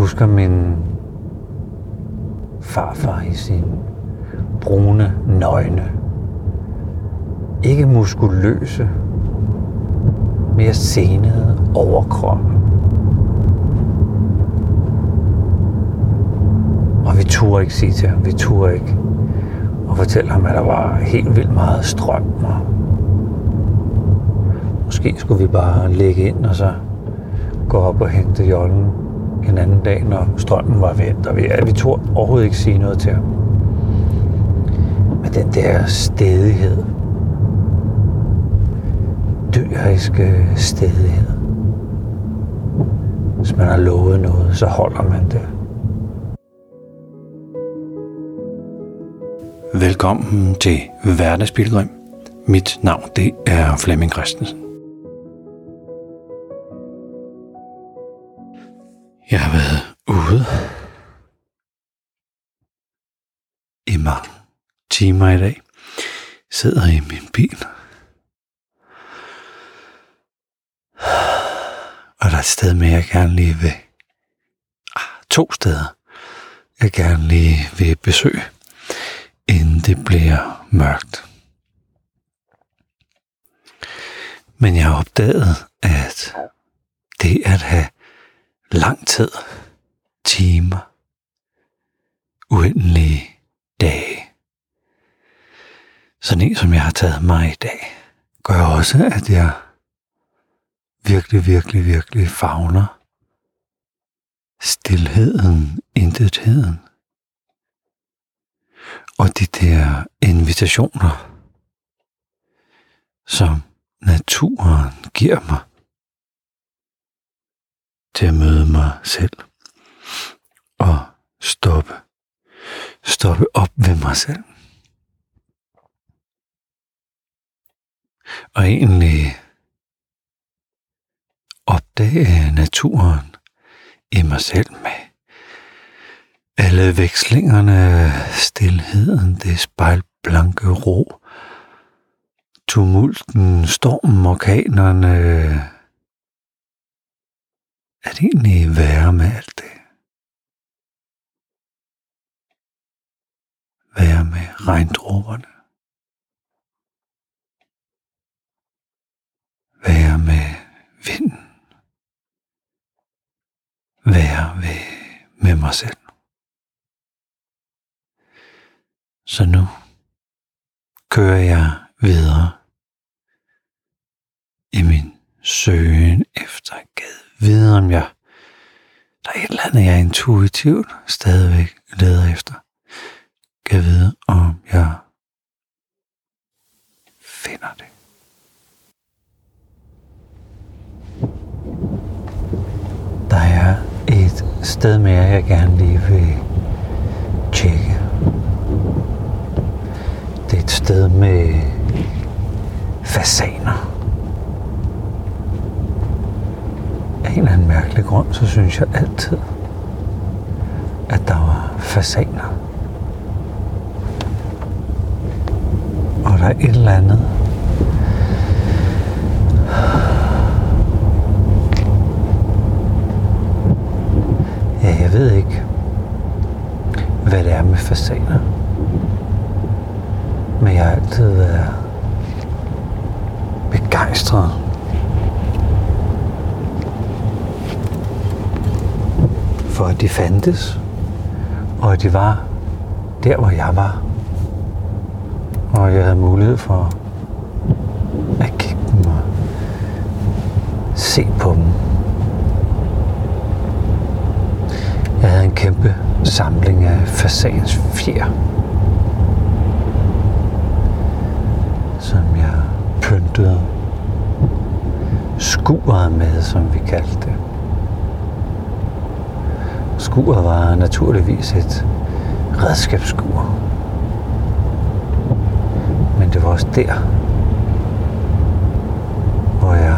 husker min farfar i sin brune, nøgne, ikke muskuløse, mere senede overkrop. Og vi turde ikke sige til ham, vi turde ikke og fortælle ham, at der var helt vildt meget strøm. Og måske skulle vi bare lægge ind og så gå op og hente jollen en dag, når strømmen var vendt. Og vi, ja, vi tog overhovedet ikke sige noget til ham. Men den der stedighed, dyriske stedighed. Hvis man har lovet noget, så holder man det. Velkommen til Hverdagsbilgrim. Mit navn det er Flemming Christensen. Jeg har været ude i mange timer i dag. Sidder i min bil Og der er et sted med, jeg gerne lige vil... Ah, to steder, jeg gerne lige vil besøge, inden det bliver mørkt. Men jeg har opdaget, at det at have lang tid, timer, uendelige dage, sådan en som jeg har taget mig i dag, gør også, at jeg virkelig, virkelig, virkelig fagner stilheden, intetheden. Og de der invitationer, som naturen giver mig til at møde mig selv og stoppe, stoppe op ved mig selv. Og egentlig opdage naturen i mig selv med alle vekslingerne, stillheden, det spejlblanke ro, tumulten, stormen, orkanerne, at egentlig være med alt det. Være med regndråberne. Være med vinden være ved, med mig selv. Så nu kører jeg videre i min søgen efter gad vide, om jeg der er et eller andet, jeg intuitivt stadigvæk leder efter. Kan vide, om jeg finder det. Der er et sted mere, jeg gerne lige vil tjekke. Det er et sted med fasaner. Af en eller anden mærkelig grund, så synes jeg altid, at der var fasaner. Og der er et eller andet Jeg ved ikke, hvad det er med fasaner. Men jeg har altid været begejstret. For at de fandtes. Og at de var der, hvor jeg var. Og jeg havde mulighed for at kigge dem og se på dem. Jeg havde en kæmpe samling af fasans fjer, som jeg pyntede skuret med, som vi kaldte det. Skuret var naturligvis et redskabsskur. Men det var også der, hvor jeg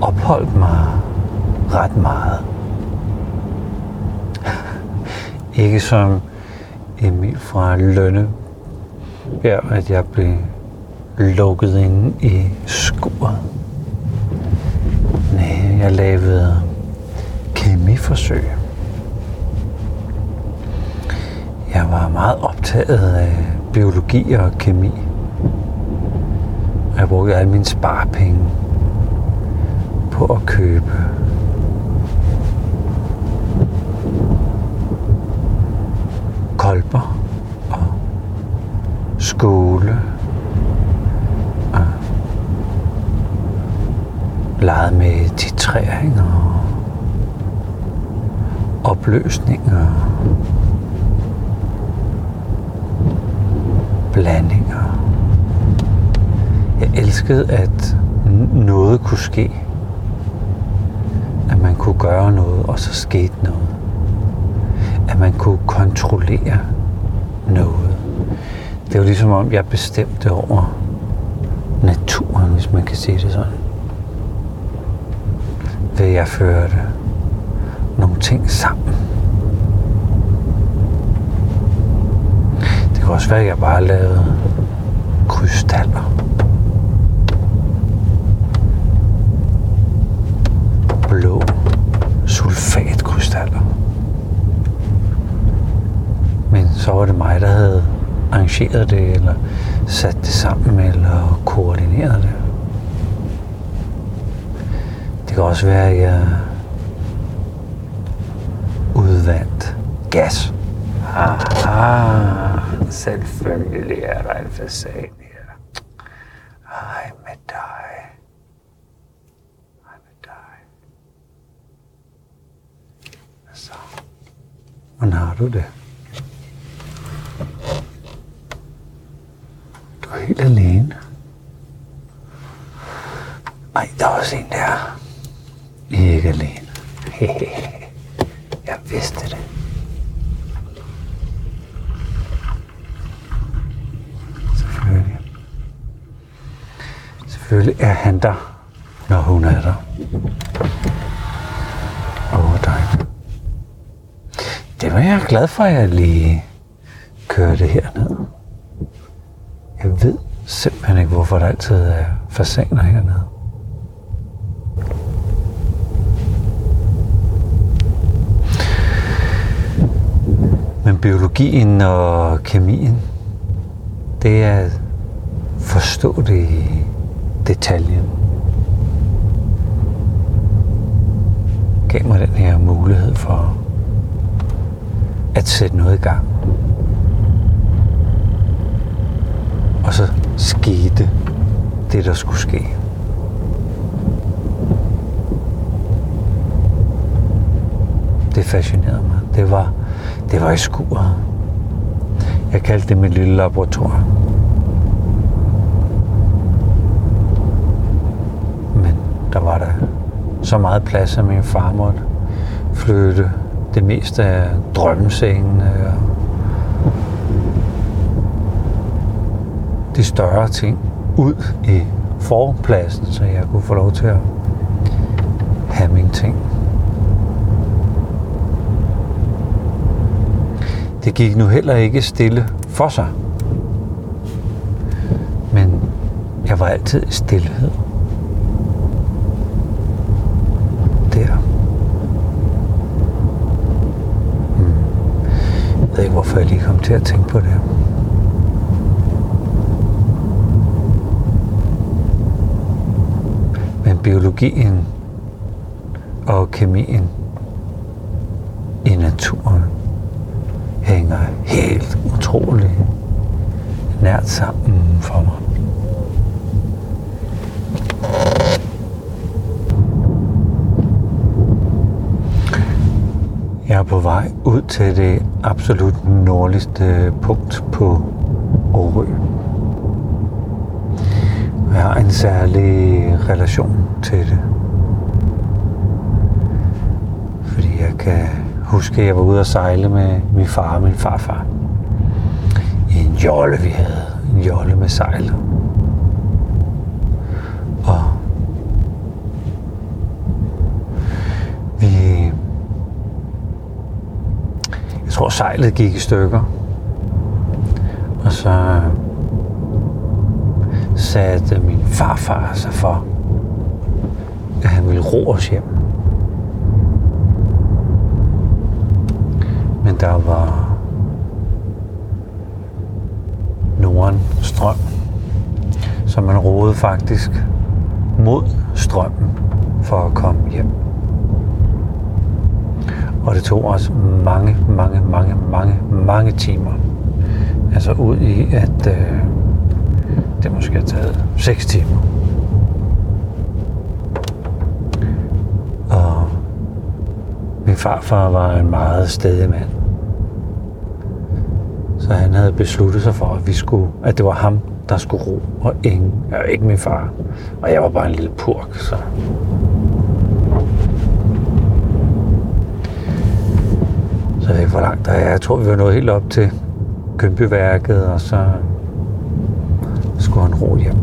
opholdt mig ret meget. Ikke som Emil fra Lønne, ja, at jeg blev lukket ind i skuret. Nej, jeg lavede forsøg. Jeg var meget optaget af biologi og kemi. Jeg brugte alle mine sparepenge på at købe kolber og skole og legede med titreringer og opløsninger blandinger. Jeg elskede, at noget kunne ske. At man kunne gøre noget, og så skete noget. At man kunne kontrollere noget. Det var ligesom om, jeg bestemte over naturen, hvis man kan sige det sådan. Det jeg førte ting sammen. Det kan også være, at jeg bare lavede krystaller. Blå sulfatkrystaller. Men så var det mig, der havde arrangeret det, eller sat det sammen, eller koordineret det. Det kan også være, at jeg udvandt gas. Aha, selvfølgelig er der en fasan her. Hej med dig. Hej med dig. Så. Hvordan har du det? Du er helt alene. Ej, der er også en der. I er ikke alene. Jeg vidste det. Selvfølgelig. Selvfølgelig er han der, når hun er der. Åh, oh, dejligt. Det var jeg glad for, at jeg lige kørte herned. Jeg ved simpelthen ikke, hvorfor der altid er fasaner hernede. Men biologien og kemien, det er at forstå det i detaljen. Gav mig den her mulighed for at sætte noget i gang. Og så skete det, der skulle ske. Det fascinerede mig. Det var, det var i skuret. Jeg kaldte det mit lille laboratorium. Men der var der så meget plads, at min far måtte flytte det meste af drømmesengene og de større ting ud i forpladsen, så jeg kunne få lov til at have mine ting. Det gik nu heller ikke stille for sig. Men jeg var altid i stillhed. Der. Hmm. Jeg jeg lige kom til at tænke på det. Men biologien og kemien i naturen hænger helt utroligt nært sammen for mig. Jeg er på vej ud til det absolut nordligste punkt på Årø. Jeg har en særlig relation til det. Fordi jeg kan huske, at jeg var ude at sejle med min far og min farfar. I en jolle, vi havde. En jolle med sejl. Og vi... Jeg tror, sejlet gik i stykker. Og så satte min farfar sig for, at han ville ro os hjem. Men der var Strøm. Så man roede faktisk mod strømmen for at komme hjem. Det tog os mange, mange, mange, mange, mange timer. Altså ud i, at øh, det måske har taget 6 timer. Og min farfar var en meget stedig mand. Så han havde besluttet sig for, at, vi skulle, at det var ham, der skulle ro, og ingen, ja, ikke min far. Og jeg var bare en lille purk. Så jeg ved ikke, jeg tror, vi var nået helt op til Kømbeværket, og så skulle han ro hjem.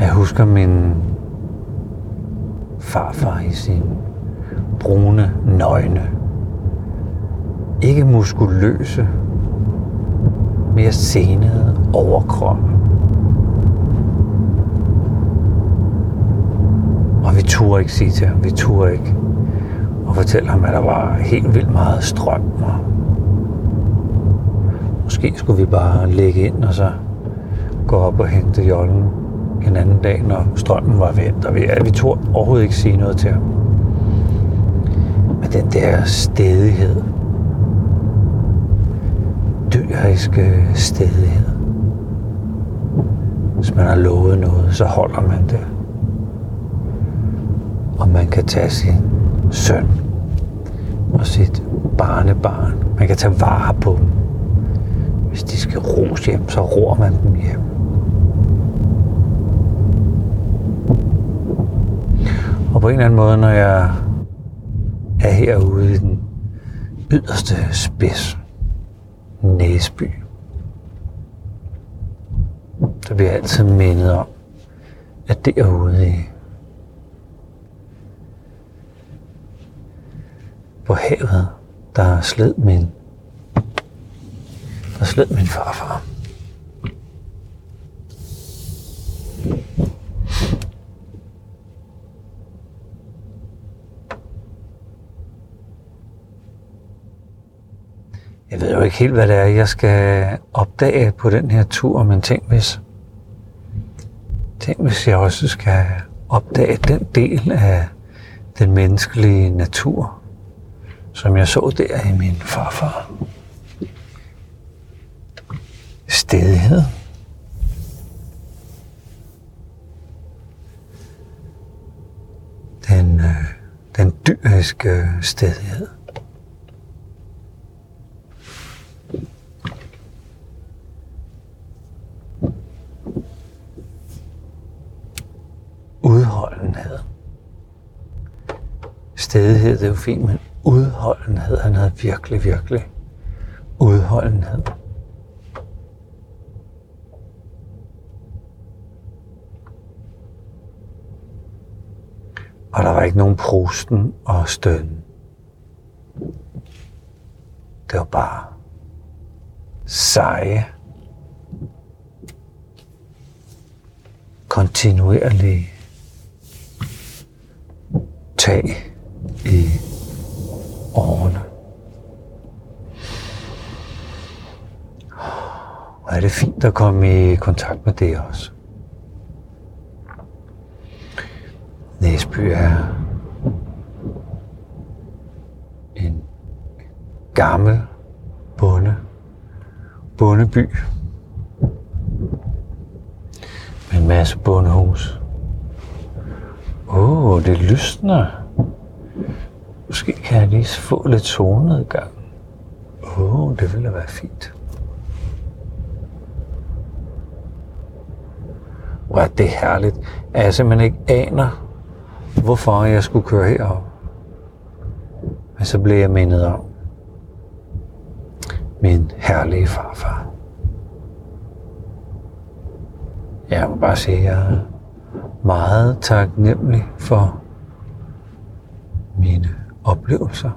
Jeg husker min farfar i sin brune, nøgne, ikke muskuløse, mere senede overkrop. Og vi turde ikke sige til ham, vi turde ikke og fortælle ham, at der var helt vildt meget strøm. Og måske skulle vi bare lægge ind og så gå op og hente jollen en anden dag, når strømmen var vendt. Og vi, ja, vi turde overhovedet ikke sige noget til ham. Men den der stedighed, dyriske stedighed. Hvis man har lovet noget, så holder man det. Og man kan tage sin søn og sit barnebarn. Man kan tage vare på dem. Hvis de skal ros hjem, så ror man dem hjem. Og på en eller anden måde, når jeg er herude i den yderste spids, Næsby. Så bliver jeg altid mindet om, at derude i på havet, der sled min, der sled min farfar. Jeg ved jo ikke helt, hvad det er, jeg skal opdage på den her tur, men tænk hvis, tænk hvis jeg også skal opdage den del af den menneskelige natur, som jeg så der i min farfar. Stedighed. Den, øh, den dyriske stedighed. udholdenhed. Stedighed, det er jo fint, men udholdenhed, han havde virkelig, virkelig udholdenhed. Og der var ikke nogen prosten og støn. Det var bare seje, kontinuerlige tag i årene. Og er det fint at komme i kontakt med det også. Næsby er en gammel bonde, bondeby med en masse bondehus. Åh, oh, det lysner. Måske kan jeg lige få lidt solnedgang. Åh, oh, det ville være fint. Hvor er det herligt, at jeg simpelthen ikke aner, hvorfor jeg skulle køre herop. Men så blev jeg mindet om min herlige farfar. Jeg må bare sige, at jeg er meget taknemmelig for mine oplevelser.